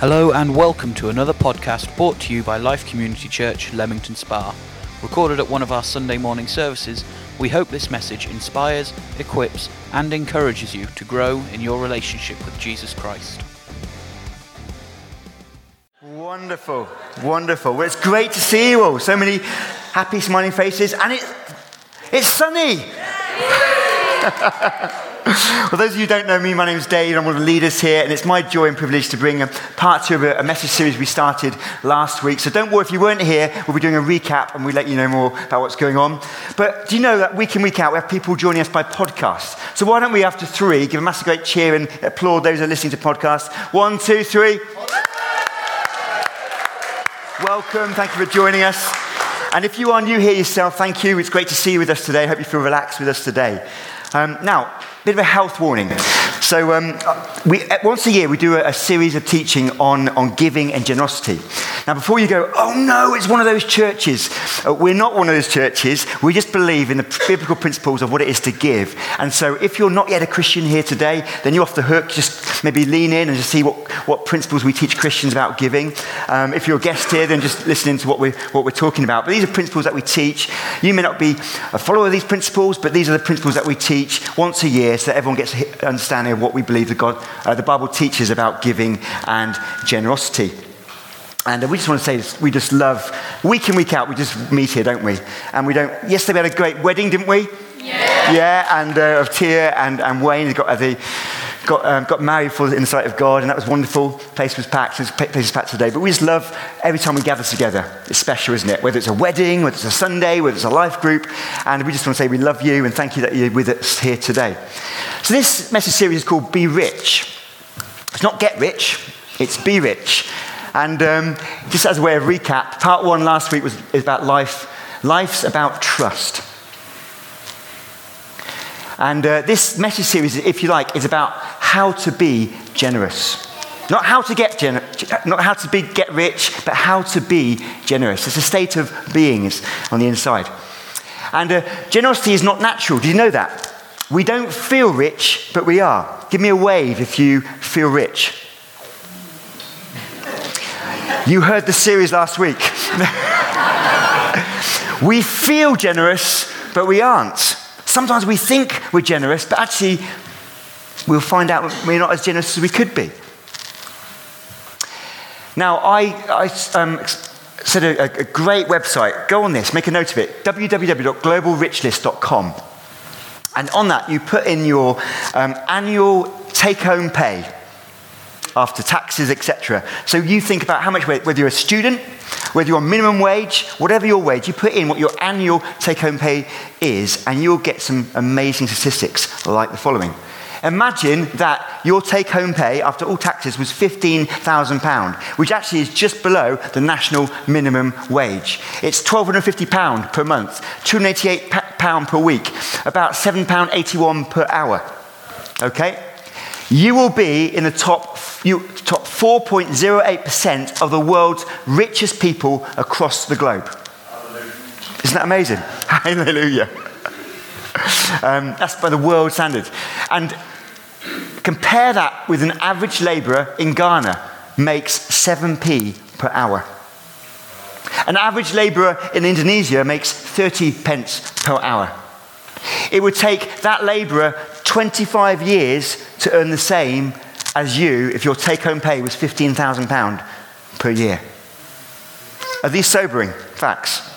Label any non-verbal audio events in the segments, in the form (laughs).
Hello and welcome to another podcast brought to you by Life Community Church, Leamington Spa. Recorded at one of our Sunday morning services, we hope this message inspires, equips, and encourages you to grow in your relationship with Jesus Christ. Wonderful, wonderful. Well, it's great to see you all. So many happy, smiling faces, and it's, it's sunny. (laughs) well, those of you who don't know me, my name is Dave. I'm one of the leaders here, and it's my joy and privilege to bring part two of a, a message series we started last week. So don't worry if you weren't here, we'll be doing a recap and we'll let you know more about what's going on. But do you know that week in, week out, we have people joining us by podcast? So why don't we, after three, give a massive great cheer and applaud those who are listening to podcasts? One, two, three. Welcome, thank you for joining us. And if you are new here yourself, thank you. It's great to see you with us today. I hope you feel relaxed with us today. Um, now, bit of a health warning. So, um, we, once a year, we do a, a, series of teaching on, on giving and generosity. Now, before you go, oh no, it's one of those churches, uh, we're not one of those churches. We just believe in the biblical principles of what it is to give. And so, if you're not yet a Christian here today, then you're off the hook. Just maybe lean in and just see what, what principles we teach Christians about giving. Um, if you're a guest here, then just listening to what we're, what we're talking about. But these are principles that we teach. You may not be a follower of these principles, but these are the principles that we teach once a year so that everyone gets an understanding of what we believe the, God, uh, the Bible teaches about giving and generosity. And uh, we just want to say this, we just love, week in, week out, we just meet here, don't we? And we don't, yesterday we had a great wedding, didn't we? Yeah. Yeah, and uh, of Tia and, and Wayne has got uh, the, got, um, got married for in the sight of God, and that was wonderful. Place was packed, the place was packed today. But we just love every time we gather together. It's special, isn't it? Whether it's a wedding, whether it's a Sunday, whether it's a life group. And we just want to say we love you and thank you that you're with us here today. So this message series is called Be Rich. It's not get rich, it's be rich. And um, just as a way of recap, part one last week was about life. Life's about trust. And uh, this message series, if you like, is about how to be generous. Not how to get gener- not how to be, get rich, but how to be generous. It's a state of being on the inside. And uh, generosity is not natural. Do you know that? We don't feel rich, but we are. Give me a wave if you feel rich. You heard the series last week. (laughs) we feel generous, but we aren't. Sometimes we think we're generous, but actually, we'll find out we're not as generous as we could be. Now, I, I um, said a, a, great website. Go on this, make a note of it www.globalrichlist.com. And on that, you put in your um, annual take home pay after taxes, etc. So you think about how much, whether you're a student, whether you're on minimum wage, whatever your wage, you put in what your annual take home pay is, and you'll get some amazing statistics like the following. Imagine that your take home pay after all taxes was £15,000, which actually is just below the national minimum wage. It's £1,250 per month, £288 per week, about £7.81 per hour. Okay? You will be in the top, you, top 4.08% of the world's richest people across the globe. Hallelujah. Isn't that amazing? (laughs) Hallelujah. Um, that's by the world standard. And compare that with an average labourer in Ghana makes 7p per hour. An average labourer in Indonesia makes 30 pence per hour. It would take that labourer 25 years to earn the same as you if your take home pay was £15,000 per year. Are these sobering facts?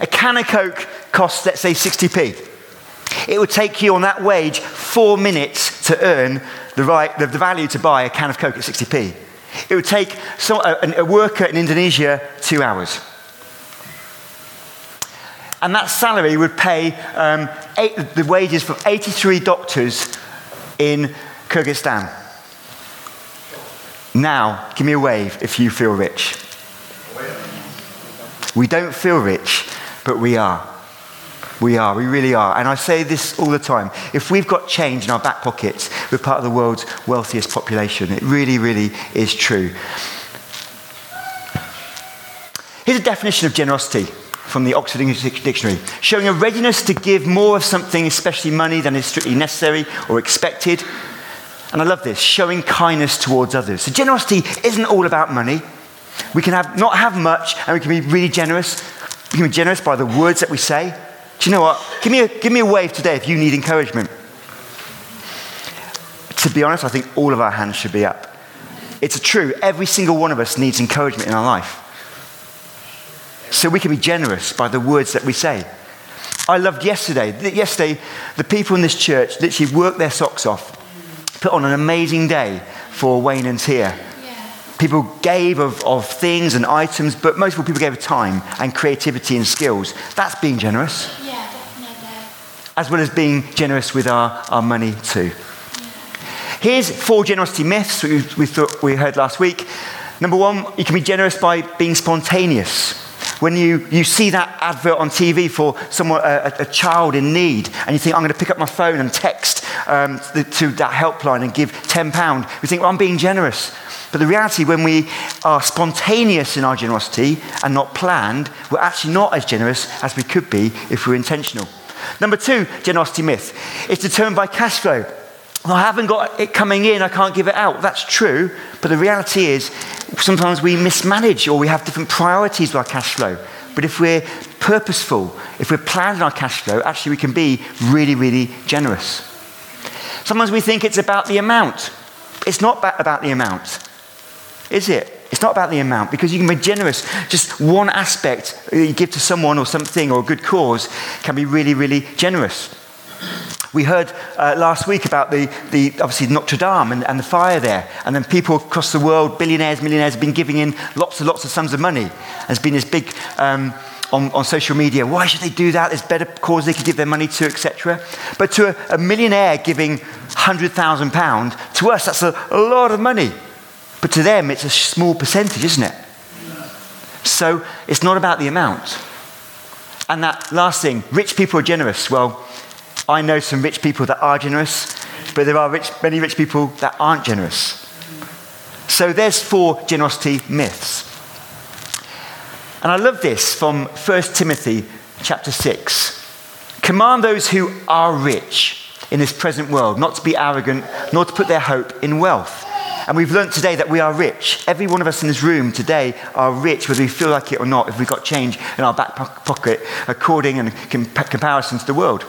A can of Coke costs, let's say, 60p. It would take you on that wage four minutes to earn the, right, the, the value to buy a can of Coke at 60p. It would take some, a, a worker in Indonesia two hours. And that salary would pay um, eight, the wages for 83 doctors in Kyrgyzstan. Now, give me a wave if you feel rich. We don't feel rich, but we are. We are, we really are. And I say this all the time. If we've got change in our back pockets, we're part of the world's wealthiest population. It really, really is true. Here's a definition of generosity from the Oxford English Dictionary, showing a readiness to give more of something, especially money, than is strictly necessary or expected. And I love this showing kindness towards others. So generosity isn't all about money. We can have, not have much and we can be really generous. We can be generous by the words that we say. Do you know what? Give me a, give me a wave today if you need encouragement. To be honest, I think all of our hands should be up. It's true, every single one of us needs encouragement in our life. So we can be generous by the words that we say. I loved yesterday. Yesterday, the people in this church literally worked their socks off, put on an amazing day for Wayne and Tia. People gave of, of things and items, but most of all, people gave of time and creativity and skills. That's being generous. Yeah, definitely. As well as being generous with our, our money, too. Here's four generosity myths we, we, thought we heard last week. Number one, you can be generous by being spontaneous. When you, you see that advert on TV for someone, a, a child in need, and you think, I'm going to pick up my phone and text um, to, to that helpline and give £10, we think, well, I'm being generous. But the reality, when we are spontaneous in our generosity and not planned, we're actually not as generous as we could be if we're intentional. Number two, generosity myth. It's determined by cash flow. Well, I haven't got it coming in, I can't give it out. That's true, but the reality is sometimes we mismanage or we have different priorities with our cash flow. But if we're purposeful, if we're planning our cash flow, actually we can be really, really generous. Sometimes we think it's about the amount. It's not about the amount, is it? It's not about the amount because you can be generous. Just one aspect you give to someone or something or a good cause can be really, really generous. We heard uh, last week about the, the obviously Notre Dame and, and, the fire there, and then people across the world, billionaires, millionaires, have been giving in lots and lots of sums of money. There's been this big um, on, on, social media. Why should they do that? There's better cause they could give their money to, etc. But to a, a millionaire giving hundred thousand pound, to us that's a, a lot of money. But to them, it's a small percentage, isn't it? So it's not about the amount. And that last thing, rich people are generous. Well, I know some rich people that are generous, but there are rich, many rich people that aren't generous. So there's four generosity myths. And I love this from 1 Timothy chapter 6. Command those who are rich in this present world not to be arrogant, nor to put their hope in wealth. And we've learned today that we are rich. Every one of us in this room today are rich, whether we feel like it or not, if we've got change in our back pocket according and in comparison to the world.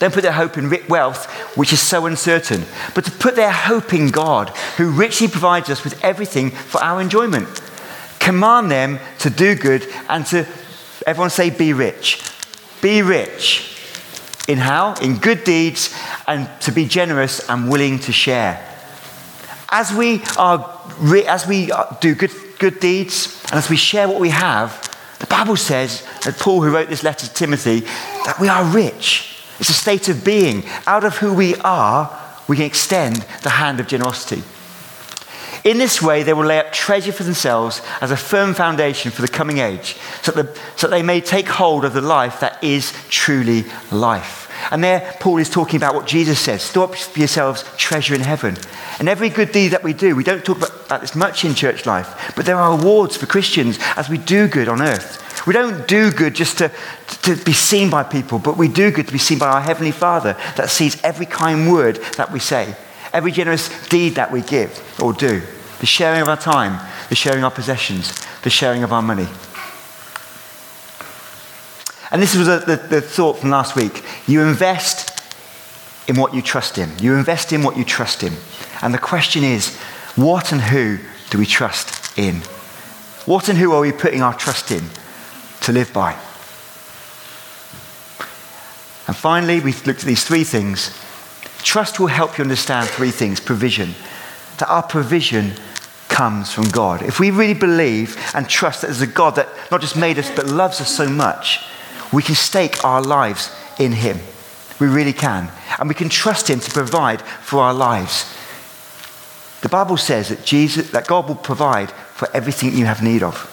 Don't put their hope in wealth, which is so uncertain, but to put their hope in God, who richly provides us with everything for our enjoyment. Command them to do good and to, everyone say, be rich. Be rich. In how? In good deeds and to be generous and willing to share. As we, are, as we do good, good deeds and as we share what we have, the Bible says, that Paul, who wrote this letter to Timothy, that we are rich. It's a state of being. Out of who we are, we can extend the hand of generosity. In this way, they will lay up treasure for themselves as a firm foundation for the coming age, so that, the, so that they may take hold of the life that is truly life. And there, Paul is talking about what Jesus says store up for yourselves treasure in heaven. And every good deed that we do, we don't talk about, about this much in church life, but there are rewards for Christians as we do good on earth. We don't do good just to, to be seen by people, but we do good to be seen by our Heavenly Father that sees every kind word that we say, every generous deed that we give or do, the sharing of our time, the sharing of our possessions, the sharing of our money. And this was the, the thought from last week. You invest in what you trust in. You invest in what you trust in. And the question is, what and who do we trust in? What and who are we putting our trust in to live by? And finally, we've looked at these three things. Trust will help you understand three things provision. That our provision comes from God. If we really believe and trust that there's a God that not just made us but loves us so much, we can stake our lives in Him. We really can. And we can trust Him to provide for our lives. The Bible says that, Jesus, that God will provide for everything you have need of.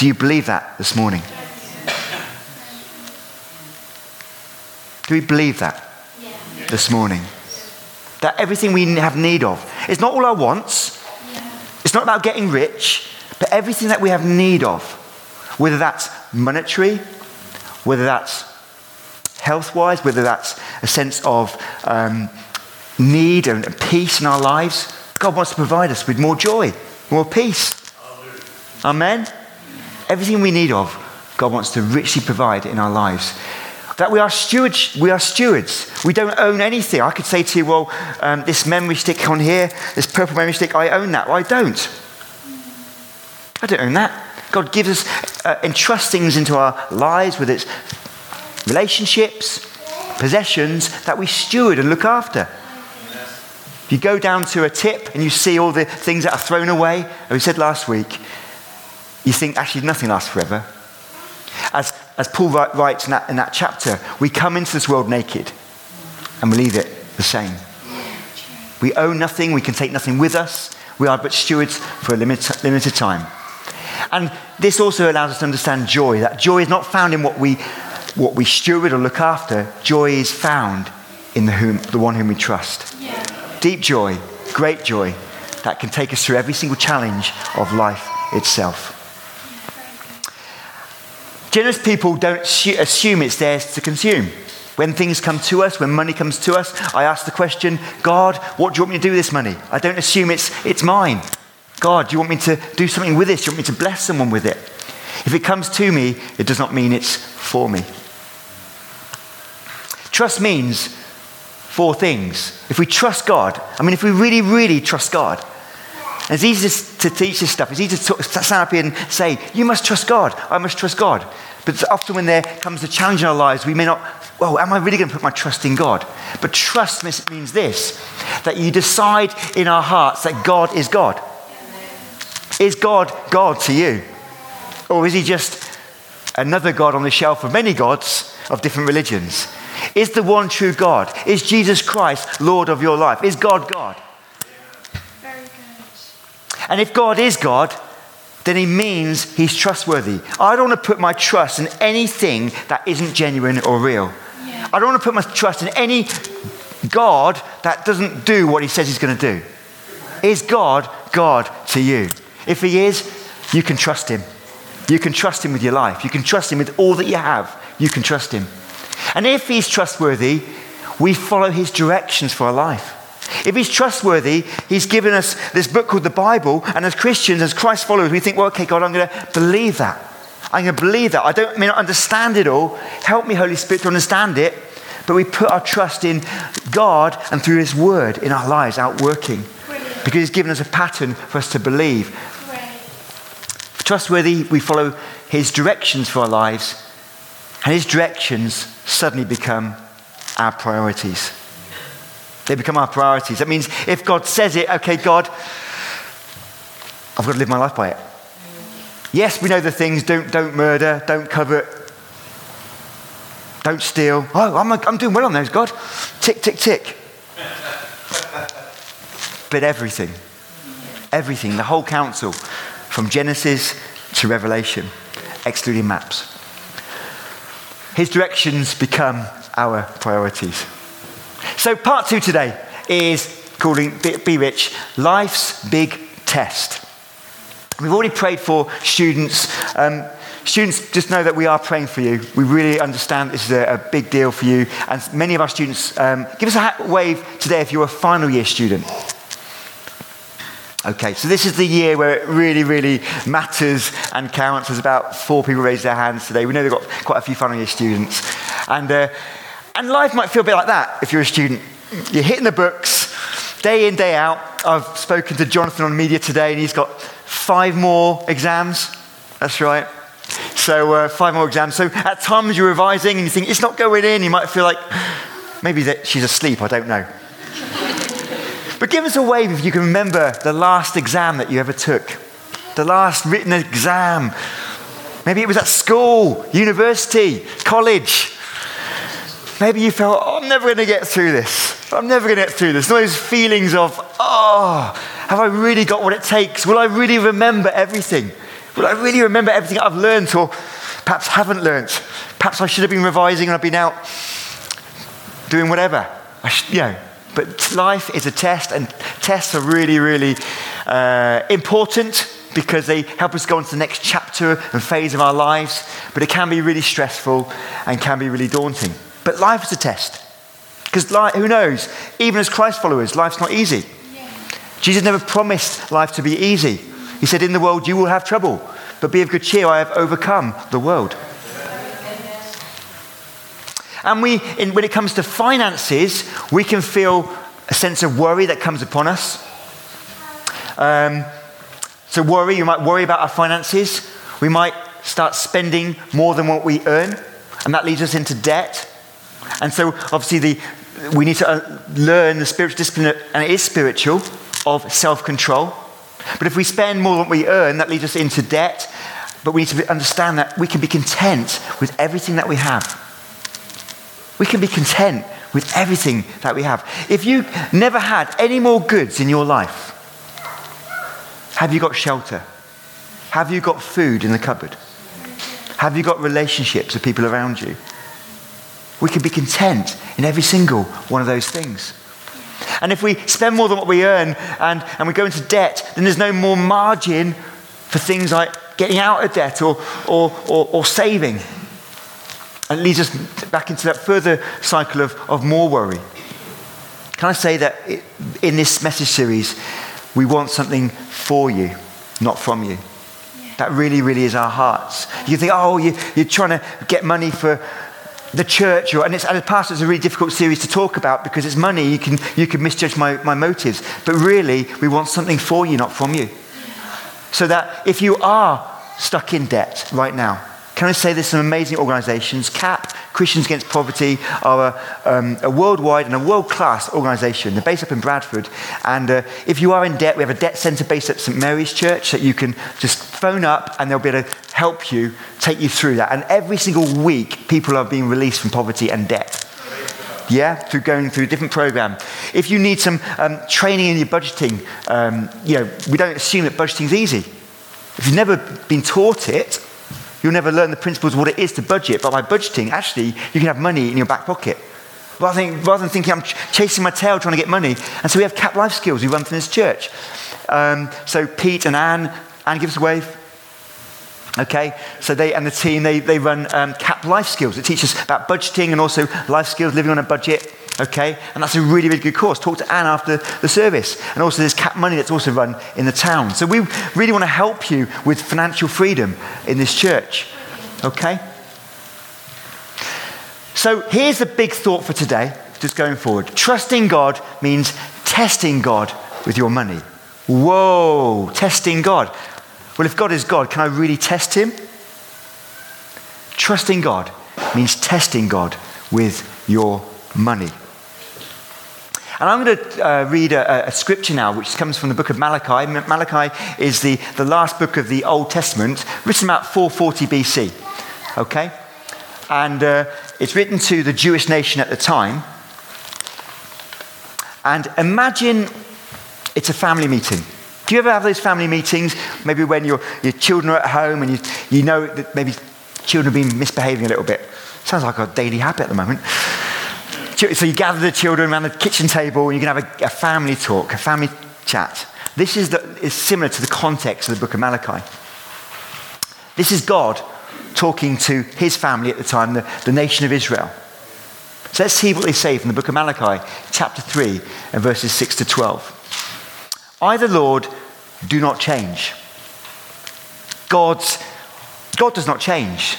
Do you believe that this morning? Do we believe that this morning? That everything we have need of. It's not all our wants. It's not about getting rich, but everything that we have need of, whether that's monetary, whether that's health wise, whether that's a sense of um, need and peace in our lives, God wants to provide us with more joy, more peace. Amen? Everything we need of, God wants to richly provide in our lives. That we are stewards. We are stewards. We don't own anything. I could say to you, well, um, this memory stick on here, this purple memory stick, I own that. Well, I don't. I don't own that. God gives us, uh, entrusts things into our lives, whether it's relationships, possessions, that we steward and look after. If you go down to a tip and you see all the things that are thrown away, as we said last week, you think actually nothing lasts forever. As, as Paul writes in that, in that chapter, we come into this world naked and we leave it the same. We own nothing, we can take nothing with us. We are but stewards for a limited, limited time. And this also allows us to understand joy. That joy is not found in what we, what we steward or look after, joy is found in the, whom, the one whom we trust. Yeah. Deep joy, great joy that can take us through every single challenge of life itself. Generous people don't assume it's theirs to consume. When things come to us, when money comes to us, I ask the question, God, what do you want me to do with this money? I don't assume it's, it's mine. God, do you want me to do something with this? Do you want me to bless someone with it? If it comes to me, it does not mean it's for me. Trust means four things. If we trust God, I mean, if we really, really trust God, it's easy to teach this stuff. It's easy to stand up here and say, You must trust God. I must trust God. But often when there comes a challenge in our lives, we may not, well, am I really going to put my trust in God? But trust means this that you decide in our hearts that God is God. Is God God to you? Or is he just another God on the shelf of many gods of different religions? Is the one true God? Is Jesus Christ Lord of your life? Is God God? And if God is God, then he means he's trustworthy. I don't want to put my trust in anything that isn't genuine or real. Yeah. I don't want to put my trust in any God that doesn't do what he says he's going to do. Is God God to you? If he is, you can trust him. You can trust him with your life. You can trust him with all that you have. You can trust him. And if he's trustworthy, we follow his directions for our life. If he's trustworthy, he's given us this book called the Bible, and as Christians, as Christ followers, we think, well, okay, God, I'm going to believe that. I'm going to believe that. I don't may not understand it all. Help me, Holy Spirit, to understand it. But we put our trust in God and through His Word in our lives, outworking, Because He's given us a pattern for us to believe. Trustworthy, we follow His directions for our lives, and His directions suddenly become our priorities. They become our priorities. That means if God says it, okay, God, I've got to live my life by it. Yes, we know the things don't, don't murder, don't covet, don't steal. Oh, I'm, I'm doing well on those, God. Tick, tick, tick. but everything, everything, the whole counsel, from Genesis to Revelation, excluding maps. His directions become our priorities. So, part two today is calling Be Rich Life's Big Test. We've already prayed for students. Um, students, just know that we are praying for you. We really understand this is a, a big deal for you. And many of our students, um, give us a wave today if you're a final year student. Okay, so this is the year where it really, really matters and counts. There's about four people raised their hands today. We know they've got quite a few final year students. And uh, and life might feel a bit like that if you're a student. You're hitting the books day in, day out. I've spoken to Jonathan on media today, and he's got five more exams. That's right. So, uh, five more exams. So, at times you're revising and you think it's not going in. You might feel like maybe that she's asleep. I don't know. but give us a wave if you can remember the last exam that you ever took, the last written exam. Maybe it was at school, university, college. Maybe you felt, oh, I'm never going to get through this. I'm never going to get through this. those feelings of, oh, have I really got what it takes? Will I really remember everything? Will I really remember everything I've learned or perhaps haven't learned? Perhaps I should have been revising and I've been out doing whatever. I should, you know, but life is a test, and tests are really, really uh, important because they help us go on to the next chapter and phase of our lives. But it can be really stressful and can be really daunting. But life is a test. Because who knows? Even as Christ followers, life's not easy. Jesus never promised life to be easy. He said, In the world you will have trouble, but be of good cheer, I have overcome the world. And we, in, when it comes to finances, we can feel a sense of worry that comes upon us. Um, so, worry, you might worry about our finances. We might start spending more than what we earn, and that leads us into debt. And so, obviously, the, we need to uh, learn the spiritual discipline, and it is spiritual, of self control. But if we spend more than we earn, that leads us into debt. But we need to understand that we can be content with everything that we have. We can be content with everything that we have. If you never had any more goods in your life, have you got shelter? Have you got food in the cupboard? Have you got relationships with people around you? We can be content in every single one of those things. And if we spend more than what we earn and, and we go into debt, then there's no more margin for things like getting out of debt or, or, or, or saving. And it leads us back into that further cycle of, of more worry. Can I say that in this message series, we want something for you, not from you? That really, really is our hearts. You think, oh, you, you're trying to get money for, the church, or, and, it's, as a pastor, it's a really difficult series to talk about because it's money. You can, you can misjudge my, my motives. But really, we want something for you, not from you. So that if you are stuck in debt right now, can I say there's some amazing organizations? CAP, Christians Against Poverty, are a, um, a worldwide and a world class organization. They're based up in Bradford. And uh, if you are in debt, we have a debt center based at St. Mary's Church that you can just phone up and they'll be able to help you, take you through that. And every single week, people are being released from poverty and debt. Yeah, through going through a different program. If you need some um, training in your budgeting, um, you know, we don't assume that budgeting is easy. If you've never been taught it, You'll never learn the principles of what it is to budget, but by budgeting, actually, you can have money in your back pocket. Rather than, rather than thinking I'm ch- chasing my tail trying to get money. And so we have CAP Life Skills we run from this church. Um, so Pete and Anne, Anne gives a wave. Okay, so they and the team they, they run um, CAP Life Skills. It teaches about budgeting and also life skills, living on a budget. Okay, and that's a really, really good course. Talk to Anne after the service. And also, there's CAP Money that's also run in the town. So, we really want to help you with financial freedom in this church. Okay? So, here's the big thought for today, just going forward. Trusting God means testing God with your money. Whoa, testing God. Well, if God is God, can I really test Him? Trusting God means testing God with your money. And I'm going to uh, read a, a, scripture now, which comes from the book of Malachi. Malachi is the, the last book of the Old Testament, written about 440 BC. Okay? And uh, it's written to the Jewish nation at the time. And imagine it's a family meeting. Do you ever have those family meetings? Maybe when your, your children are at home and you, you know that maybe children have been misbehaving a little bit. Sounds like a daily habit at the moment. So you gather the children around the kitchen table and you can have a, a family talk, a family chat. This is, the, is similar to the context of the book of Malachi. This is God talking to his family at the time, the, the nation of Israel. So let's see what they say from the book of Malachi, chapter 3, and verses 6 to 12. I, the Lord, do not change. God's, God does not change.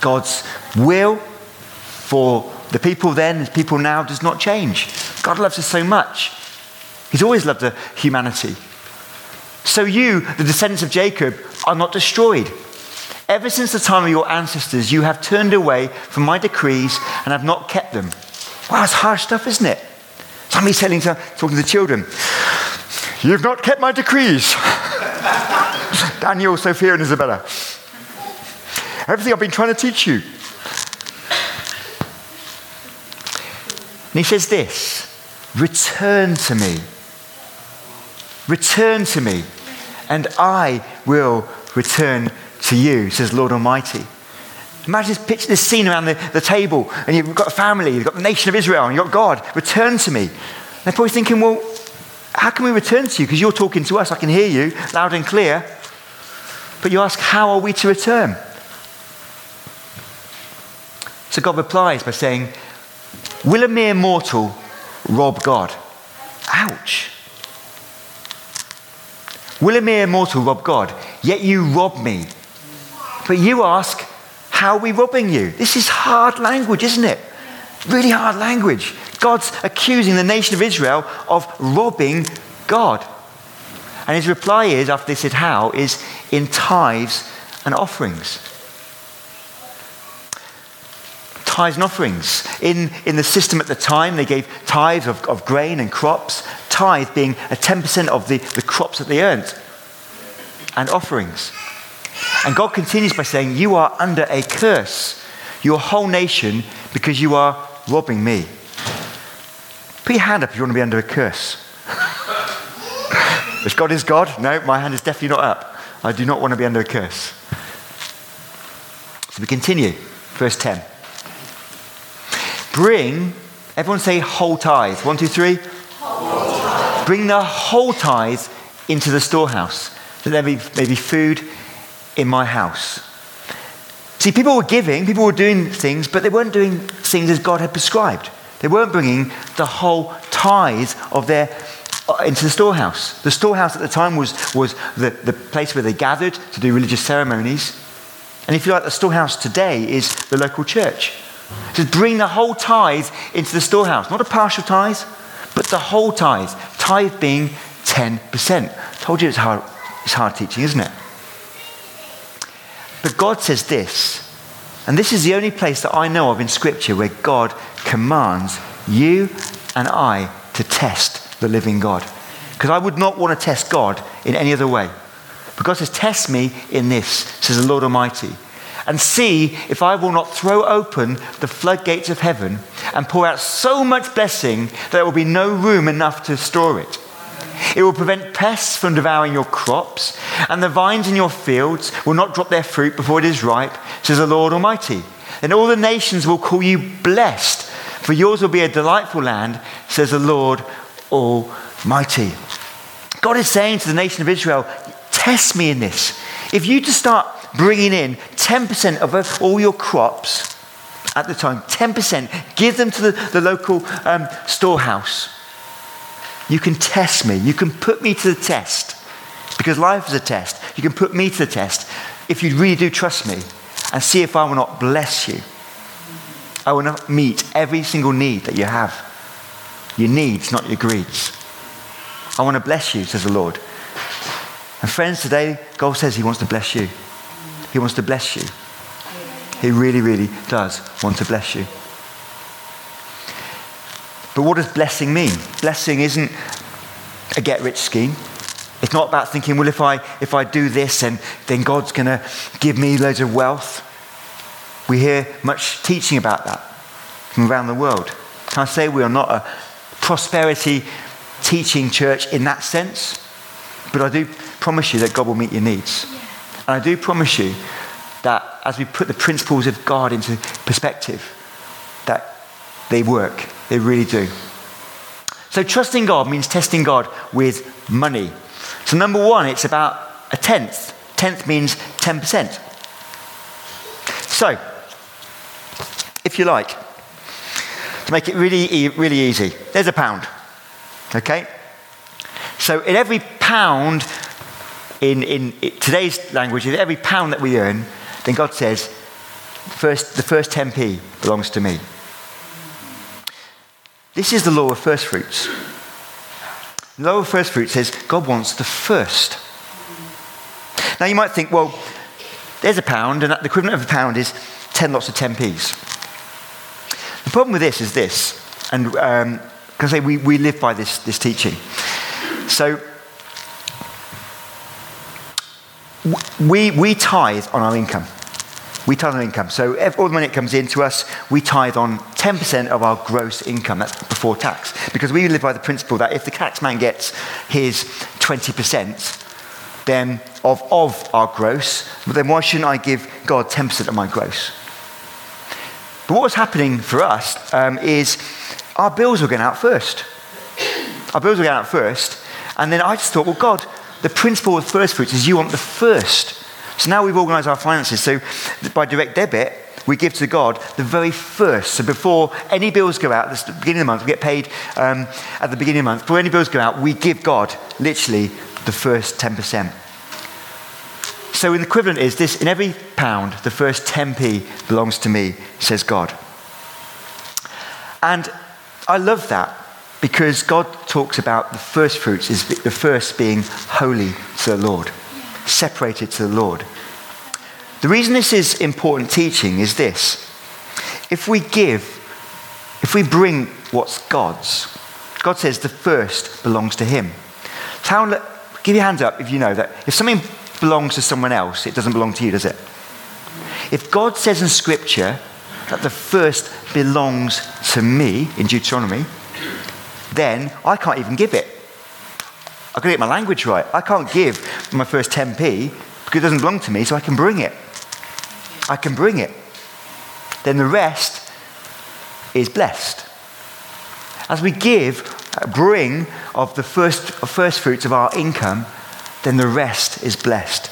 God's will for the people then, the people now, does not change. God loves us so much. He's always loved humanity. So you, the descendants of Jacob, are not destroyed. Ever since the time of your ancestors, you have turned away from my decrees and have not kept them. Wow, that's harsh stuff, isn't it? Somebody's telling, talking to the children, You've not kept my decrees. Daniel, Sophia, and Isabella. Everything I've been trying to teach you. And he says this Return to me. Return to me, and I will return to you, says Lord Almighty. Imagine this picture, this scene around the, the table, and you've got a family, you've got the nation of Israel, and you've got God. Return to me. And they're probably thinking, well, how can we return to you? Because you're talking to us, I can hear you loud and clear. But you ask, how are we to return? So God replies by saying, Will a mere mortal rob God? Ouch. Will a mere mortal rob God? Yet you rob me. But you ask, how are we robbing you? This is hard language, isn't it? Really hard language. God's accusing the nation of Israel of robbing God. And his reply is, after they said how, is in tithes and offerings. Tithes and offerings. In, in the system at the time, they gave tithes of, of grain and crops, tithe being a 10% of the, the crops that they earned, and offerings. And God continues by saying, You are under a curse, your whole nation, because you are robbing me. Put your hand up if you want to be under a curse. If God is God, no, my hand is definitely not up. I do not want to be under a curse. So we continue. Verse 10. Bring, everyone say whole tithe. One, two, three. Bring the whole tithe into the storehouse, that there may be food in my house. See, people were giving, people were doing things, but they weren't doing things as God had prescribed. They weren't bringing the whole tithe of their uh, into the storehouse. The storehouse at the time was, was the, the place where they gathered to do religious ceremonies. And if you like, the storehouse today is the local church. To bring the whole tithe into the storehouse, not a partial tithe, but the whole tithe. Tithe being 10%. Told you it's hard, it's hard teaching, isn't it? But God says this, and this is the only place that I know of in Scripture where God commands you and I to test the living God. Because I would not want to test God in any other way. But God says, Test me in this, says the Lord Almighty, and see if I will not throw open the floodgates of heaven and pour out so much blessing that there will be no room enough to store it. It will prevent pests from devouring your crops, and the vines in your fields will not drop their fruit before it is ripe, says the Lord Almighty. Then all the nations will call you blessed, for yours will be a delightful land, says the Lord Almighty. God is saying to the nation of Israel, test me in this. If you just start bringing in 10% of all your crops at the time, 10%, give them to the, the local um, storehouse. You can test me. You can put me to the test. Because life is a test. You can put me to the test if you really do trust me and see if I will not bless you. I will not meet every single need that you have your needs, not your greeds. I want to bless you, says the Lord. And friends, today, God says He wants to bless you. He wants to bless you. He really, really does want to bless you. But what does blessing mean? Blessing isn't a get rich scheme. It's not about thinking, well, if I, if I do this, and then God's going to give me loads of wealth. We hear much teaching about that from around the world. Can I say we are not a prosperity teaching church in that sense, but I do promise you that God will meet your needs. And I do promise you that as we put the principles of God into perspective, they work. They really do. So trusting God means testing God with money. So number one, it's about a tenth. Tenth means 10%. So, if you like, to make it really, really easy. There's a pound. Okay? So in every pound, in, in today's language, in every pound that we earn, then God says, first, the first 10p belongs to me. This is the law of first fruits. The law of first fruits says God wants the first. Now you might think, well, there's a pound, and the equivalent of a pound is 10 lots of 10p's. The problem with this is this, and um, I say we, we live by this, this teaching. So we, we tithe on our income. We tithe on income. So all the money that comes in to us, we tithe on 10% of our gross income. That's before tax. Because we live by the principle that if the tax man gets his 20%, then of, of our gross, then why shouldn't I give God 10% of my gross? But what was happening for us um, is our bills were going out first. Our bills were going out first. And then I just thought, well, God, the principle of first fruits is you want the first. So now we've organized our finances. So by direct debit, we give to God the very first. So before any bills go out, at the beginning of the month, we get paid um, at the beginning of the month. Before any bills go out, we give God literally the first 10%. So the equivalent is this in every pound, the first 10p belongs to me, says God. And I love that because God talks about the first fruits, is the first being holy to the Lord, separated to the Lord. The reason this is important teaching is this. If we give, if we bring what's God's, God says the first belongs to Him. So give your hands up if you know that if something belongs to someone else, it doesn't belong to you, does it? If God says in Scripture that the first belongs to me in Deuteronomy, then I can't even give it. I've got to get my language right. I can't give my first 10p because it doesn't belong to me, so I can bring it. I can bring it. Then the rest is blessed. As we give, uh, bring of the first, first fruits of our income, then the rest is blessed.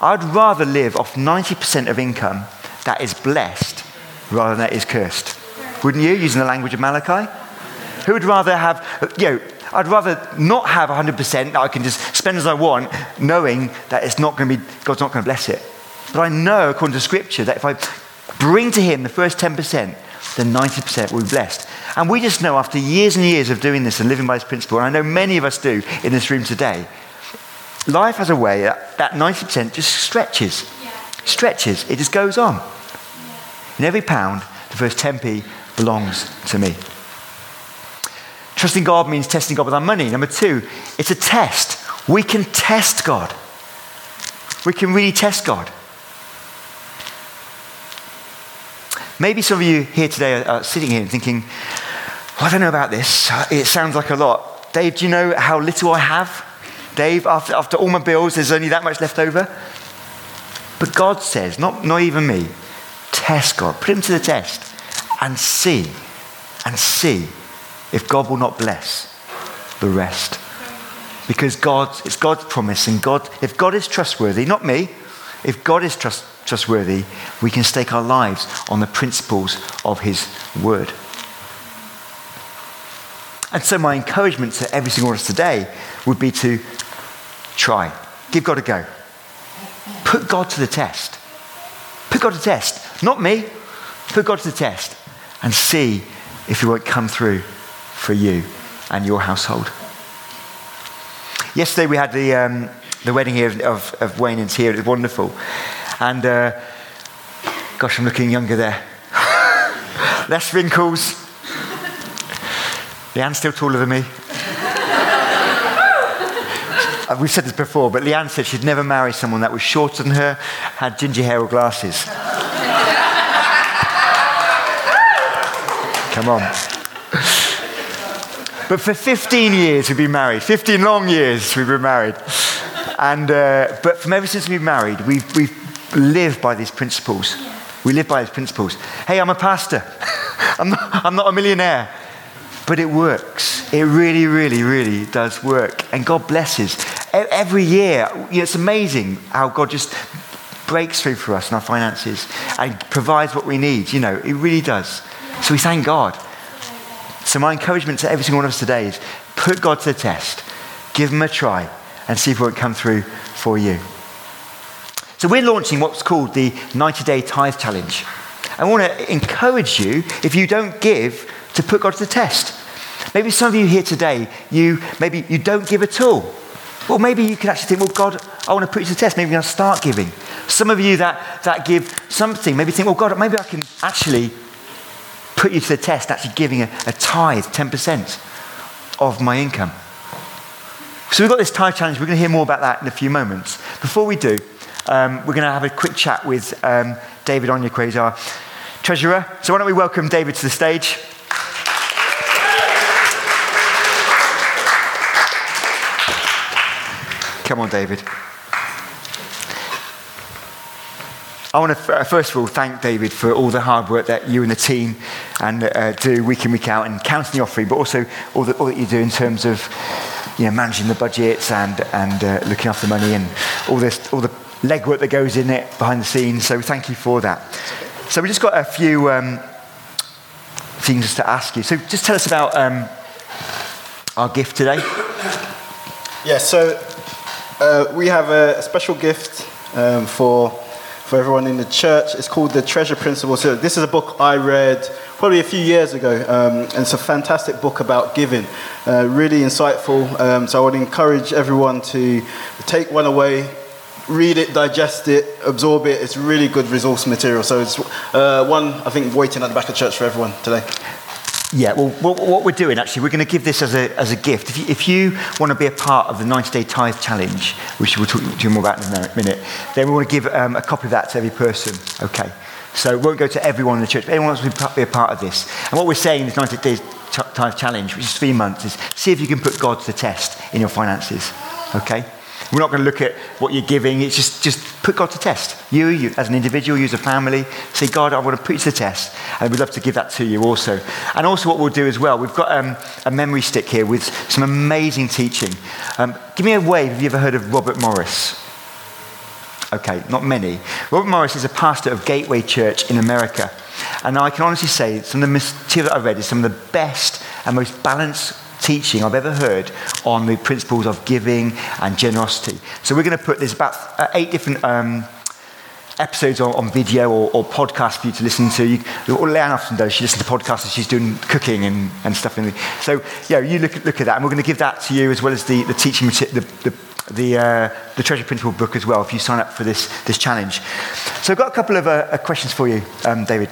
I'd rather live off 90% of income that is blessed rather than that is cursed. Wouldn't you, using the language of Malachi? Who would rather have, you know, I'd rather not have 100% that I can just spend as I want, knowing that it's not going to be, God's not going to bless it. But I know, according to Scripture, that if I bring to Him the first 10%, then 90% will be blessed. And we just know after years and years of doing this and living by this principle, and I know many of us do in this room today, life has a way that, that 90% just stretches. Yeah. Stretches. It just goes on. Yeah. In every pound, the first 10p belongs to me. Trusting God means testing God with our money. Number two, it's a test. We can test God. We can really test God. Maybe some of you here today are, sitting here thinking, well, I don't know about this. It sounds like a lot. Dave, do you know how little I have? Dave, after, after all my bills, there's only that much left over? But God says, not, not even me, test God. Put him to the test and see, and see if God will not bless the rest. Because God, it's God's promise, and God, if God is trustworthy, not me, if God is trust, trustworthy, we can stake our lives on the principles of His word. And so, my encouragement to every single one of us today would be to try, give God a go, put God to the test. Put God to the test. Not me, put God to the test and see if He won't come through for you and your household. Yesterday we had the, um, the wedding here of, of Wayne and Tia. It was wonderful. And uh, gosh, I'm looking younger there. (laughs) Less wrinkles. Leanne's still taller than me. (laughs) Uh, we've said this before, but Leanne said she'd never marry someone that was shorter than her, had ginger hair or glasses. (laughs) Come on. But for 15 years we've been married. 15 long years we've been married. And, uh, but from ever since we've married, we've, we've lived by these principles. We live by these principles. Hey, I'm a pastor. (laughs) I'm, not, I'm not a millionaire. But it works. It really, really, really does work. And God blesses. Every year, you know, it's amazing how God just breaks through for us in our finances and provides what we need. You know, it really does. So we thank God. So, my encouragement to every single one of us today is put God to the test, give Him a try, and see if it won't come through for you. So, we're launching what's called the 90 Day Tithe Challenge. I want to encourage you, if you don't give, to put God to the test. Maybe some of you here today, you maybe you don't give at all. Well, maybe you can actually think, well, God, I want to put you to the test. Maybe to start giving. Some of you that, that give something, maybe think, well, God, maybe I can actually put you to the test actually giving a, a tithe, 10% of my income. So we've got this tithe challenge. We're going to hear more about that in a few moments. Before we do, um, we're going to have a quick chat with um, David Onyekwe, our treasurer. So why don't we welcome David to the stage? Come on, David. I want to first of all thank David for all the hard work that you and the team and uh, do week in week out and counting the offering, but also all, the, all that you do in terms of you know, managing the budgets and and uh, looking after money and all this all the legwork that goes in it behind the scenes. So thank you for that. So we just got a few um, things to ask you. So just tell us about um, our gift today. Yeah, so uh, we have a, a special gift um, for, for everyone in the church. It's called the Treasure Principle. So this is a book I read probably a few years ago, um, and it's a fantastic book about giving. Uh, really insightful. Um, so I would encourage everyone to take one away, read it, digest it, absorb it. It's really good resource material. So it's uh, one, I think, waiting at the back of church for everyone today. Yeah, well, what, we're doing actually, we're going to give this as a, as a gift. If you, if you want to be a part of the 90 Day Tithe Challenge, which we'll talk to you more about in a minute, then we want to give um, a copy of that to every person. Okay. So it won't go to everyone in the church, but anyone wants to be a part of this. And what we're saying in this 90 Day Tithe Challenge, which is three months, is see if you can put God to the test in your finances. Okay? We're not going to look at what you're giving. It's just, just put God to test. You, you, as an individual, you as a family, say, God, I want to put you to the test. And we'd love to give that to you also. And also, what we'll do as well, we've got um, a memory stick here with some amazing teaching. Um, give me a wave. Have you ever heard of Robert Morris? Okay, not many. Robert Morris is a pastor of Gateway Church in America. And I can honestly say some of the material that I've read is some of the best and most balanced teaching I've ever heard on the principles of giving and generosity. So we're going to put, there's about uh, eight different um, episodes on, video or, or podcasts for you to listen to. You, Leanne often does, she listens to podcasts and she's doing cooking and, and stuff. In the, so, yeah, you look, look at that, and we're going to give that to you as well as the, the teaching, the, the, the, uh, the Treasure Principle book as well, if you sign up for this, this challenge. So I've got a couple of uh, questions for you, um, David.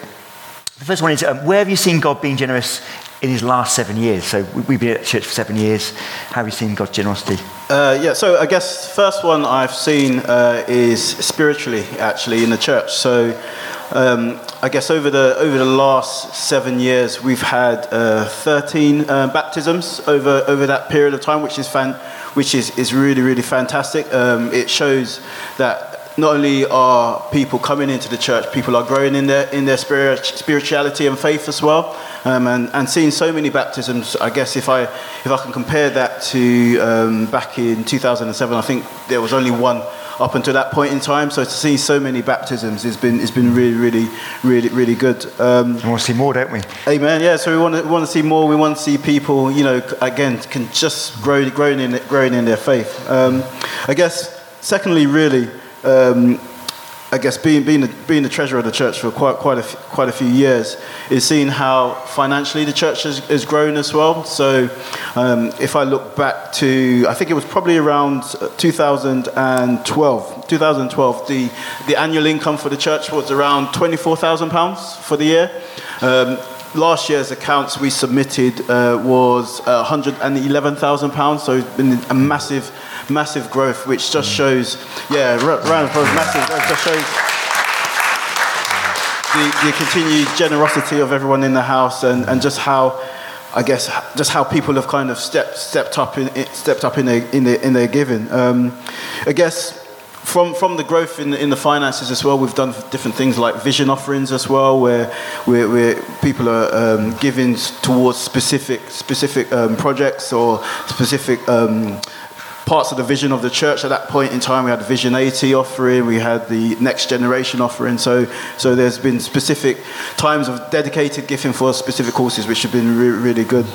The first one is, um, where have you seen God being generous in his last seven years. So we've been at church for seven years. How have you seen God's generosity? Uh, yeah, so I guess the first one I've seen uh, is spiritually, actually, in the church. So um, I guess over the over the last seven years, we've had uh, 13 uh, baptisms over over that period of time, which is fan, which is, is really really fantastic. Um, it shows that not only are people coming into the church, people are growing in their, in their spirit, spirituality and faith as well. Um, and, and seeing so many baptisms, I guess if I, if I can compare that to um, back in 2007, I think there was only one up until that point in time. So to see so many baptisms has been, has been really, really, really, really good. Um, we want to see more, don't we? Amen. Yeah. So we want to, we want to see more. We want to see people, you know, again, can just grow, growing in, growing in their faith. Um, I guess, secondly, really, um, I guess being, being, the, being the treasurer of the church for quite, quite, a, quite a few years is seeing how financially the church has, has grown as well. So um, if I look back to, I think it was probably around 2012, 2012 the, the annual income for the church was around £24,000 for the year. Um, last year's accounts we submitted uh, was uh, £111,000, so it's been a massive massive growth, which just shows, yeah, round of applause, massive, that just shows the, the continued generosity of everyone in the house and, and just how, I guess, just how people have kind of stepped, stepped up in, stepped up in their, in their, in their giving. Um, I guess from, from the growth in, in the finances as well, we've done different things like vision offerings as well, where, where people are um, giving towards specific, specific um, projects or specific um, parts of the vision of the church at that point in time. We had Vision 80 offering, we had the Next Generation offering. So, so there's been specific times of dedicated giving for specific courses, which have been re- really good.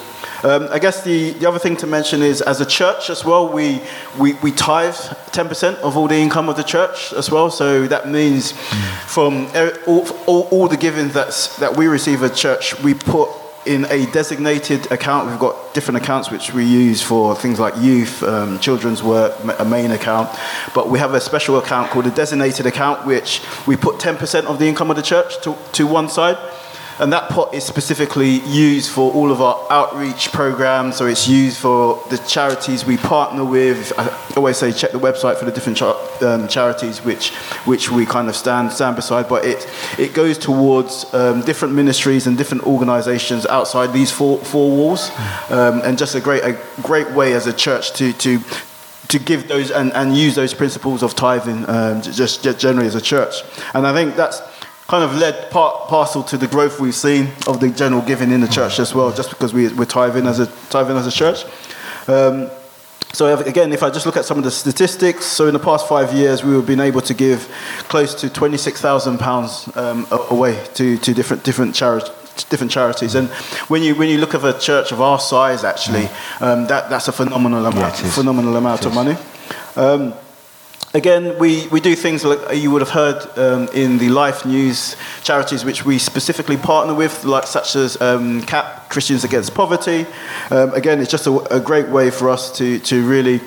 Um, I guess the, the other thing to mention is as a church as well, we, we, we tithe 10% of all the income of the church as well. So that means from all, all, all the giving that's, that we receive at church, we put in a designated account. We've got different accounts which we use for things like youth, um, children's work, a main account. But we have a special account called a designated account, which we put 10% of the income of the church to, to one side. And that pot is specifically used for all of our outreach programs. So it's used for the charities we partner with. I always say check the website for the different char- um, charities which, which we kind of stand, stand beside. But it, it goes towards um, different ministries and different organizations outside these four, four walls. Um, and just a great, a great way as a church to, to, to give those and, and use those principles of tithing um, just, just generally as a church. And I think that's kind of led part parcel to the growth we've seen of the general giving in the church as well, just because we, we're tithing as a tithing as a church. Um, so again, if I just look at some of the statistics, so in the past five years, we have been able to give close to twenty-six thousand um, pounds away to, to different different charities different charities. And when you when you look at a church of our size, actually, um, that that's a phenomenal amount, yeah, phenomenal amount of money. Um, Again, we, we do things like you would have heard um, in the Life News charities, which we specifically partner with, like such as um, CAP, Christians Against Poverty. Um, again, it's just a, a, great way for us to, to really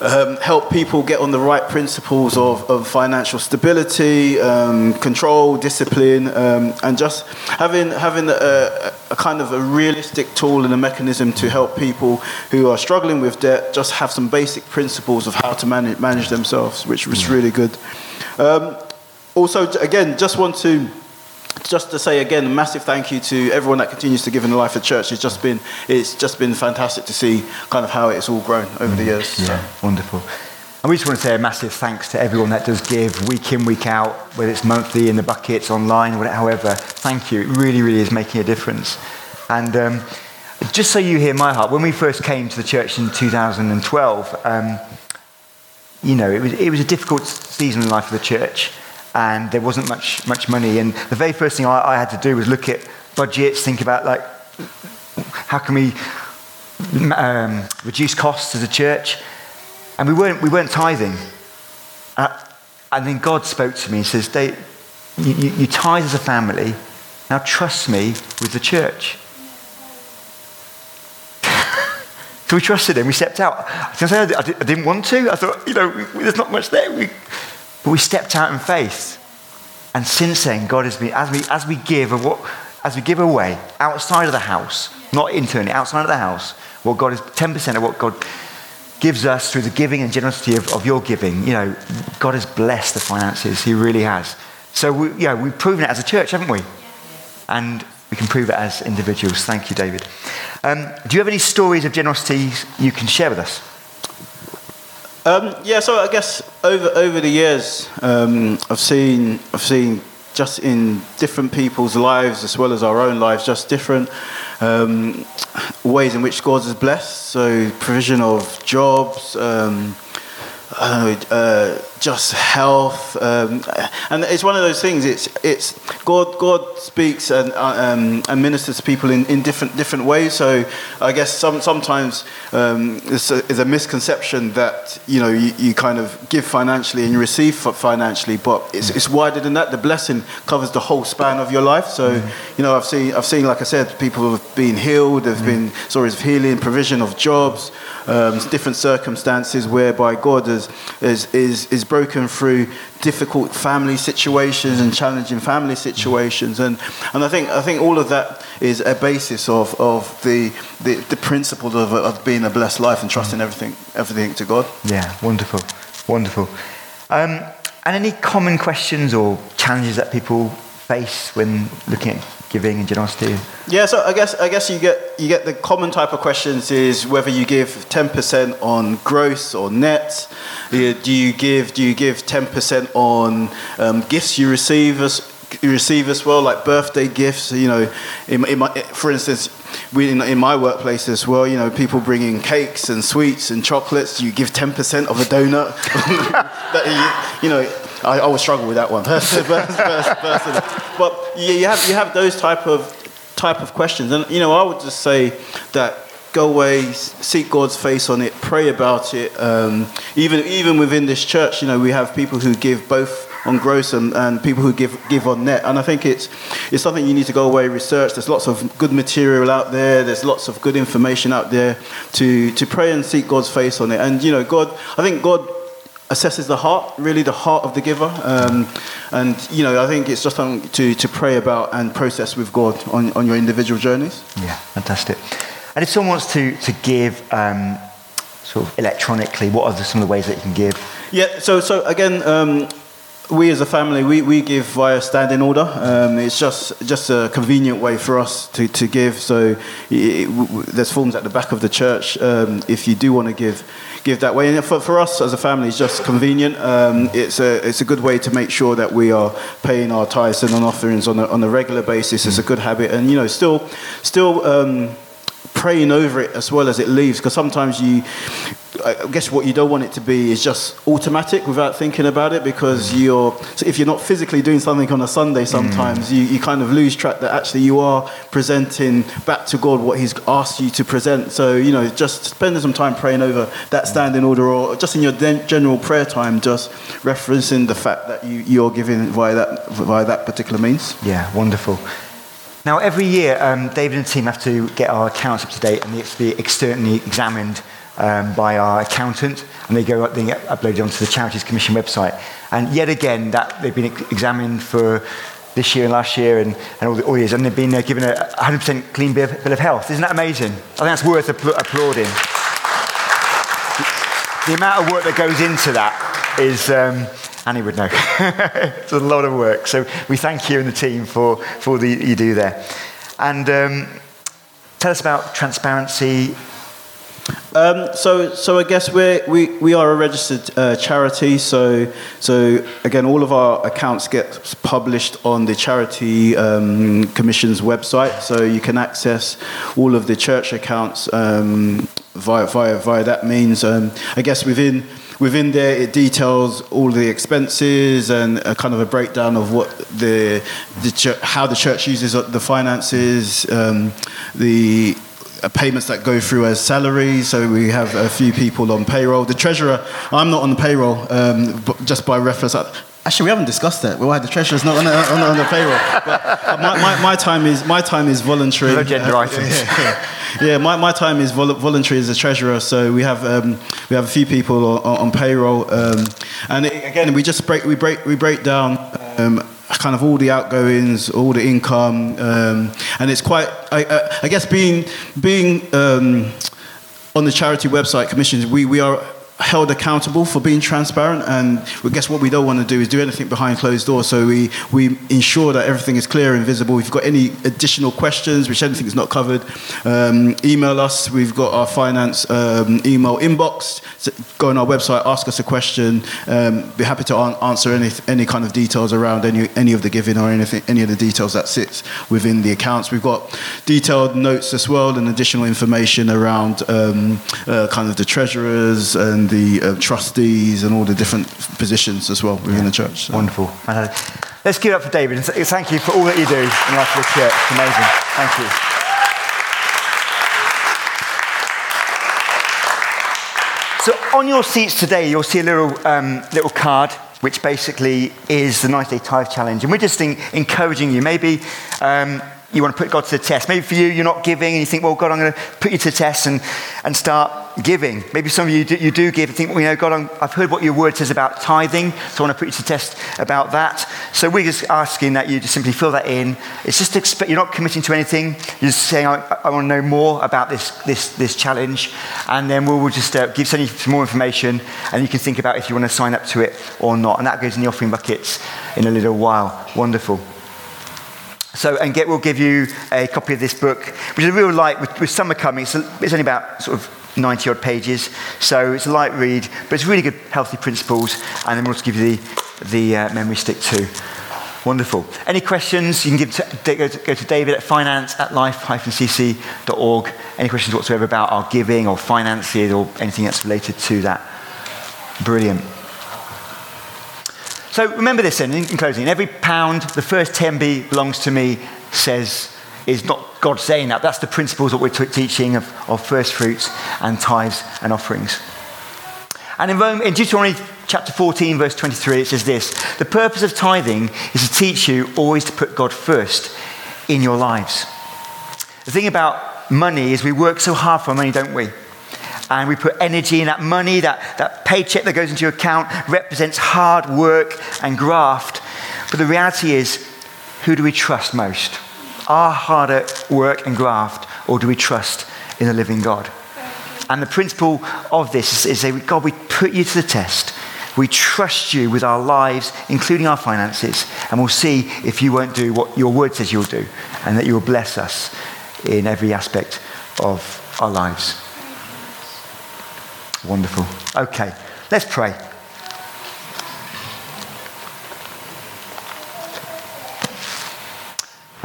um, help people get on the right principles of, of financial stability, um, control, discipline, um, and just having, having a, a, kind of a realistic tool and a mechanism to help people who are struggling with debt just have some basic principles of how to manage, manage themselves, which was really good. Um, also, again, just want to just to say again, a massive thank you to everyone that continues to give in the life of the church. It's just been, it's just been fantastic to see kind of how it's all grown over the years. Yeah, so. wonderful. And we just want to say a massive thanks to everyone that does give week in, week out, whether it's monthly in the buckets, online, whatever, however. Thank you. It really, really is making a difference. And um, just so you hear my heart, when we first came to the church in 2012, um, you know, it was, it was a difficult season in the life of the church and there wasn't much, much money. And the very first thing I, I had to do was look at budgets, think about like, how can we um, reduce costs as a church? And we weren't, we weren't tithing. Uh, and then God spoke to me and says, Dave, you, you, you tithe as a family. Now trust me with the church. (laughs) so we trusted him. We stepped out. I, say I, didn't want to. I thought, you know, there's not much there. We, but we stepped out in faith. And since then, God has been, as we, as we give, what, as we give away outside of the house, not internally, outside of the house, what God is 10% of what God gives us through the giving and generosity of, of your giving. You know, God has blessed the finances. He really has. So, we, yeah, we've proven it as a church, haven't we? And we can prove it as individuals. Thank you, David. Um, do you have any stories of generosity you can share with us? Um, yeah, so I guess over over the years, um, I've seen I've seen just in different people's lives as well as our own lives, just different um, ways in which God has blessed. So provision of jobs. Um, uh, just health, um, and it's one of those things. It's it's God. God speaks and uh, um, and ministers to people in, in different different ways. So I guess some sometimes um, there's, a, there's, a, misconception that you know you, you, kind of give financially and you receive financially, but it's, it's wider than that. The blessing covers the whole span of your life. So mm-hmm. you know I've seen I've seen like I said, people have been healed. There's mm-hmm. been stories of healing, provision of jobs, um, different circumstances whereby God is is is, is broken through difficult family situations and challenging family situations. And, and I, think, I think all of that is a basis of, of the, the, the principle of, of being a blessed life and trusting everything, everything to God. Yeah, wonderful. Wonderful. Um, and any common questions or challenges that people face when looking at giving and generosity? Yeah, so I guess I guess you get you get the common type of questions is whether you give ten percent on gross or net. Do you give do you give ten percent on um, gifts you receive as you receive as well, like birthday gifts. You know, in, in my, for instance, we, in, in, my workplace as well. You know, people bringing cakes and sweets and chocolates. You give ten percent of a donut. (laughs) that you, you know, I always struggle with that one but yeah, you have you have those type of type of questions, and you know I would just say that go away, seek God's face on it, pray about it. Um, even even within this church, you know, we have people who give both on gross and, and people who give give on net, and I think it's it's something you need to go away research. There's lots of good material out there. There's lots of good information out there to to pray and seek God's face on it. And you know, God, I think God assesses the heart, really the heart of the giver. Um, and, you know, I think it's just something to, to pray about and process with God on, on your individual journeys. Yeah, fantastic. And if someone wants to, to give um, sort of electronically, what are the, some of the ways that you can give? Yeah, so, so again, um, we as a family, we, we give via standing order. Um, it's just just a convenient way for us to, to give. So it, it, there's forms at the back of the church um, if you do want to give give that way. And for, for us as a family, it's just convenient. Um, it's, a, it's a good way to make sure that we are paying our tithes and offerings on a, on a regular basis. It's a good habit. And, you know, still, still um, praying over it as well as it leaves because sometimes you I guess what you don't want it to be is just automatic without thinking about it because mm. you're, so if you're not physically doing something on a Sunday mm. sometimes, you, you kind of lose track that actually you are presenting back to God what He's asked you to present. So, you know, just spending some time praying over that mm. standing order or just in your general prayer time, just referencing the fact that you, you're giving via that, via that particular means. Yeah, wonderful. Now, every year, um, David and the team have to get our accounts up to date and it's to be externally examined um, by our accountant, and they go up, they get uploaded onto the Charities Commission website. And yet again, that they've been examined for this year and last year and, and all the all years, and they've been uh, given a 100% clean bill of, bill of health. Isn't that amazing? I think that's worth applauding. the amount of work that goes into that is. Um, Annie would know. (laughs) it's a lot of work. So we thank you and the team for, for that you do there. And um, tell us about transparency. Um, so, so I guess we we, we are a registered uh, charity. So, so again, all of our accounts get published on the Charity um, Commission's website. So you can access all of the church accounts um, via, via, via that means. Um, I guess within within there, it details all the expenses and a kind of a breakdown of what the, the ch- how the church uses the finances, um, the uh, payments that go through as salaries. So we have a few people on payroll. The treasurer, I'm not on the payroll, um, just by reference. Actually, we haven't discussed that. Well why the treasurer's not on the, on the, on the payroll? But my, my, my, time is my time is voluntary. No gender items. Yeah, (laughs) yeah. yeah my, my time is vol- voluntary as a treasurer. So we have um, we have a few people on, on payroll, um, and it, again we just break we break we break down. Kind of all the outgoings, all the income, um, and it's quite. I, I, guess being being um, on the charity website commissions, we, we are held accountable for being transparent and well, guess what we don't want to do is do anything behind closed doors. So we, we ensure that everything is clear and visible. If you've got any additional questions which anything is not covered um, email us. We've got our finance um, email inbox. So go on our website ask us a question. Um, be happy to an- answer any, any kind of details around any, any of the giving or anything any of the details that sits within the accounts. We've got detailed notes as well and additional information around um, uh, kind of the treasurers and the uh, trustees and all the different positions as well within yeah. the church. So. Wonderful. Let's give it up for David. Thank you for all that you do in life of the church. Amazing. Thank you. So on your seats today, you'll see a little, um, little card which basically is the 90 Day Tithe Challenge. And we're just in, encouraging you. Maybe um, you want to put God to the test. Maybe for you, you're not giving and you think, well, God, I'm going to put you to the test and, and start giving. Maybe some of you do, you do give and think, well, you know, God, i have heard what your word says about tithing, so I want to put you to test about that. So we're just asking that you just simply fill that in. It's just expect, you're not committing to anything. You're just saying, I, I want to know more about this, this, this challenge. And then we'll, we'll just uh, give you some more information and you can think about if you want to sign up to it or not. And that goes in the offering buckets in a little while. Wonderful. So, and get, we'll give you a copy of this book, which is a real light, with, with summer coming, it's, a, it's only about sort of 90 odd pages. So it's a light read, but it's really good, healthy principles. And then we'll also give you the, the uh, memory stick too. Wonderful. Any questions, you can give to, go, to, go to David at finance at life-cc.org. Any questions whatsoever about our giving or finances or anything that's related to that. Brilliant. So remember this then, in, closing. Every pound, the first 10b belongs to me, says, is not God saying that. That's the principles that we're t- teaching of, of first fruits and tithes and offerings. And in, Rome, in Deuteronomy chapter 14, verse 23, it says this The purpose of tithing is to teach you always to put God first in your lives. The thing about money is we work so hard for money, don't we? and we put energy in that money, that, that paycheck that goes into your account represents hard work and graft. But the reality is, who do we trust most? Our harder work and graft, or do we trust in the living God? And the principle of this is, is God, we put you to the test. We trust you with our lives, including our finances, and we'll see if you won't do what your word says you'll do, and that you will bless us in every aspect of our lives. Wonderful. Okay, let's pray.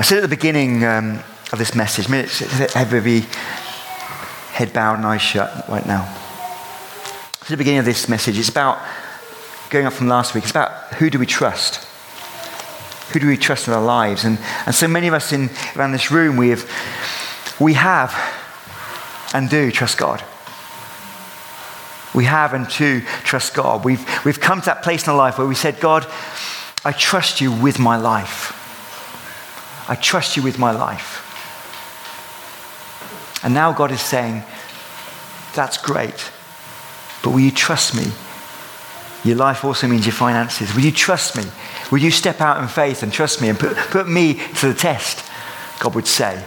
I said at the beginning um, of this message, have every head bowed and eyes shut right now. At the beginning of this message, it's about going up from last week, it's about who do we trust? Who do we trust in our lives? And, and so many of us in, around this room, we have, we have and do trust God. We have and do trust God. We've, we've come to that place in our life where we said, God, I trust you with my life. I trust you with my life. And now God is saying, That's great, but will you trust me? Your life also means your finances. Will you trust me? Will you step out in faith and trust me and put, put me to the test? God would say,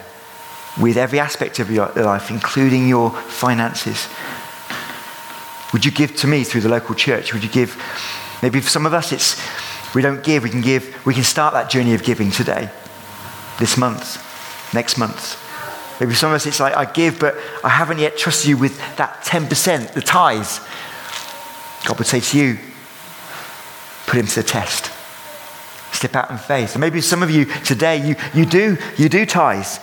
with every aspect of your life, including your finances. Would you give to me through the local church? Would you give? Maybe for some of us, it's we don't give. We can give. We can start that journey of giving today, this month, next month. Maybe some of us, it's like I give, but I haven't yet trusted you with that 10%, the tithes. God would say to you, put him to the test. Step out in faith. And maybe some of you today, you, you do, you do tithes.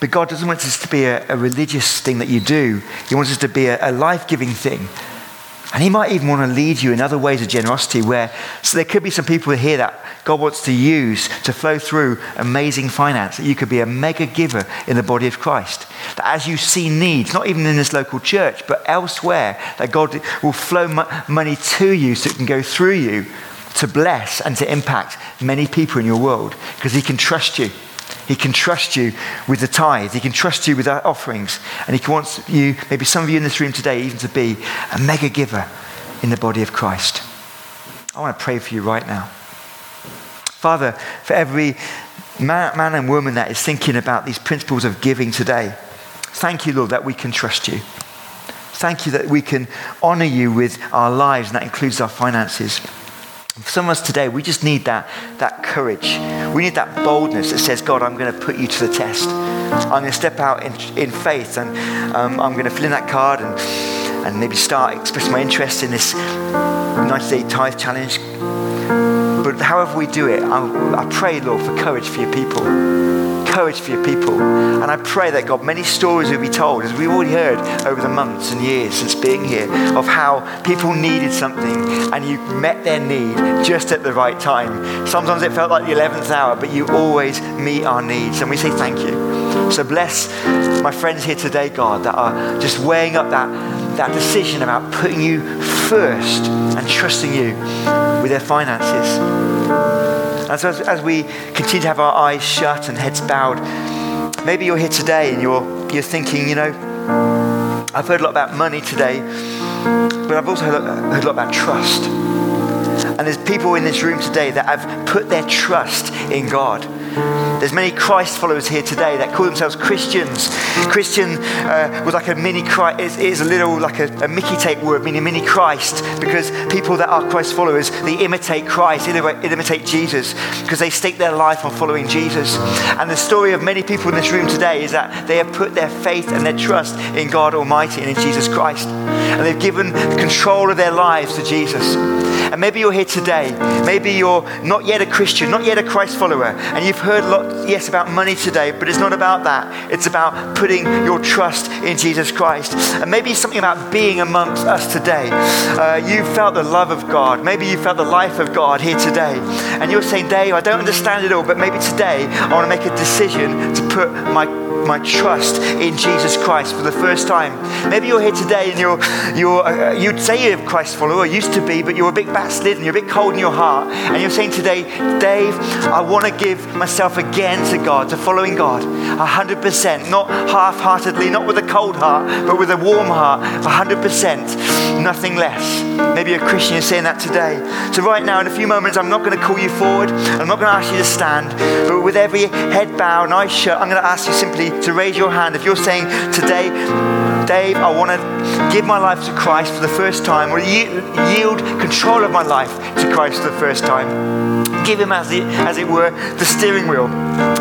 But God doesn't want this to be a, a religious thing that you do. He wants this to be a, a life giving thing. And He might even want to lead you in other ways of generosity where, so there could be some people here that God wants to use to flow through amazing finance, that you could be a mega giver in the body of Christ. That as you see needs, not even in this local church, but elsewhere, that God will flow money to you so it can go through you to bless and to impact many people in your world because He can trust you. He can trust you with the tithe. He can trust you with our offerings. And He wants you, maybe some of you in this room today, even to be a mega giver in the body of Christ. I want to pray for you right now. Father, for every man, man and woman that is thinking about these principles of giving today, thank you, Lord, that we can trust you. Thank you that we can honor you with our lives, and that includes our finances. For some of us today, we just need that, that courage. We need that boldness that says, God, I'm going to put you to the test. I'm going to step out in, in faith and um, I'm going to fill in that card and, and maybe start expressing my interest in this 90 day tithe challenge. But however we do it, I, I pray, Lord, for courage for your people courage for your people. And I pray that, God, many stories will be told, as we've already heard over the months and years since being here, of how people needed something and you met their need just at the right time. Sometimes it felt like the 11th hour, but you always meet our needs. And we say thank you. So bless my friends here today, God, that are just weighing up that, that decision about putting you first and trusting you with their finances. And so, as, as, we continue to have our eyes shut and heads bowed, maybe you're here today and you're, you're thinking, you know, I've heard a lot about money today, but I've also heard, heard a lot about trust. And there's people in this room today that have put their trust in God. There's many Christ followers here today that call themselves Christians. Christian uh, was like a mini Christ, is, is a little like a, a, Mickey tape word, meaning mini Christ, because people that are Christ followers, they imitate Christ, they imitate Jesus, because they stake their life on following Jesus. And the story of many people in this room today is that they have put their faith and their trust in God Almighty and in Jesus Christ. And they've given control of their lives to Jesus. And maybe you're here today. Maybe you're not yet a Christian, not yet a Christ follower, and you've heard a lot, yes, about money today, but it's not about that. It's about putting your trust in Jesus Christ. And maybe something about being amongst us today. Uh, you felt the love of God. Maybe you felt the life of God here today. And you're saying, Dave, I don't understand it all, but maybe today I want to make a decision to put my my trust in Jesus Christ for the first time. Maybe you're here today and you're, you're, uh, you'd say you're a Christ follower, used to be, but you're a bit backslidden, you're a bit cold in your heart, and you're saying today, Dave, I want to give myself again to God, to following God, 100%, not half heartedly, not with a cold heart, but with a warm heart, 100%, nothing less. Maybe a Christian is saying that today. So, right now, in a few moments, I'm not going to call you forward, I'm not going to ask you to stand, but with every head bowed and eyes shut, I'm going to ask you simply to raise your hand if you're saying today, Dave, I want to give my life to Christ for the first time, or yield control of my life to Christ for the first time. Give him, as it, as it were, the steering wheel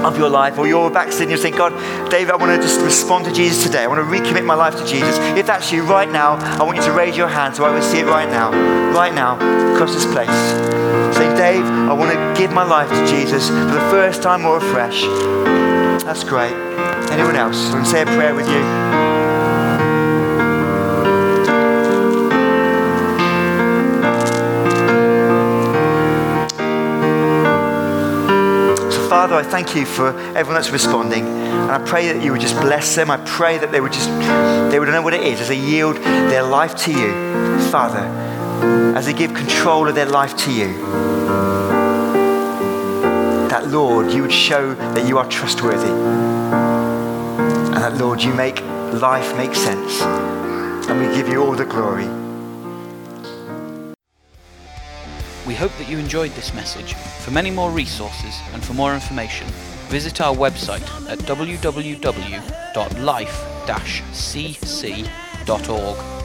of your life, or you're backsliding, you're saying, God, Dave, I want to just respond to Jesus today. I want to recommit my life to Jesus. If that's you right now, I want you to raise your hand so I will see it right now, right now, across this place. Saying, Dave, I want to give my life to Jesus for the first time or afresh. That's great. Anyone else? I want to say a prayer with you. Father, I thank you for everyone that's responding. And I pray that you would just bless them. I pray that they would just, they would know what it is as they yield their life to you, Father, as they give control of their life to you. That, Lord, you would show that you are trustworthy. And that, Lord, you make life make sense. And we give you all the glory. We hope that you enjoyed this message. For many more resources and for more information, visit our website at www.life-cc.org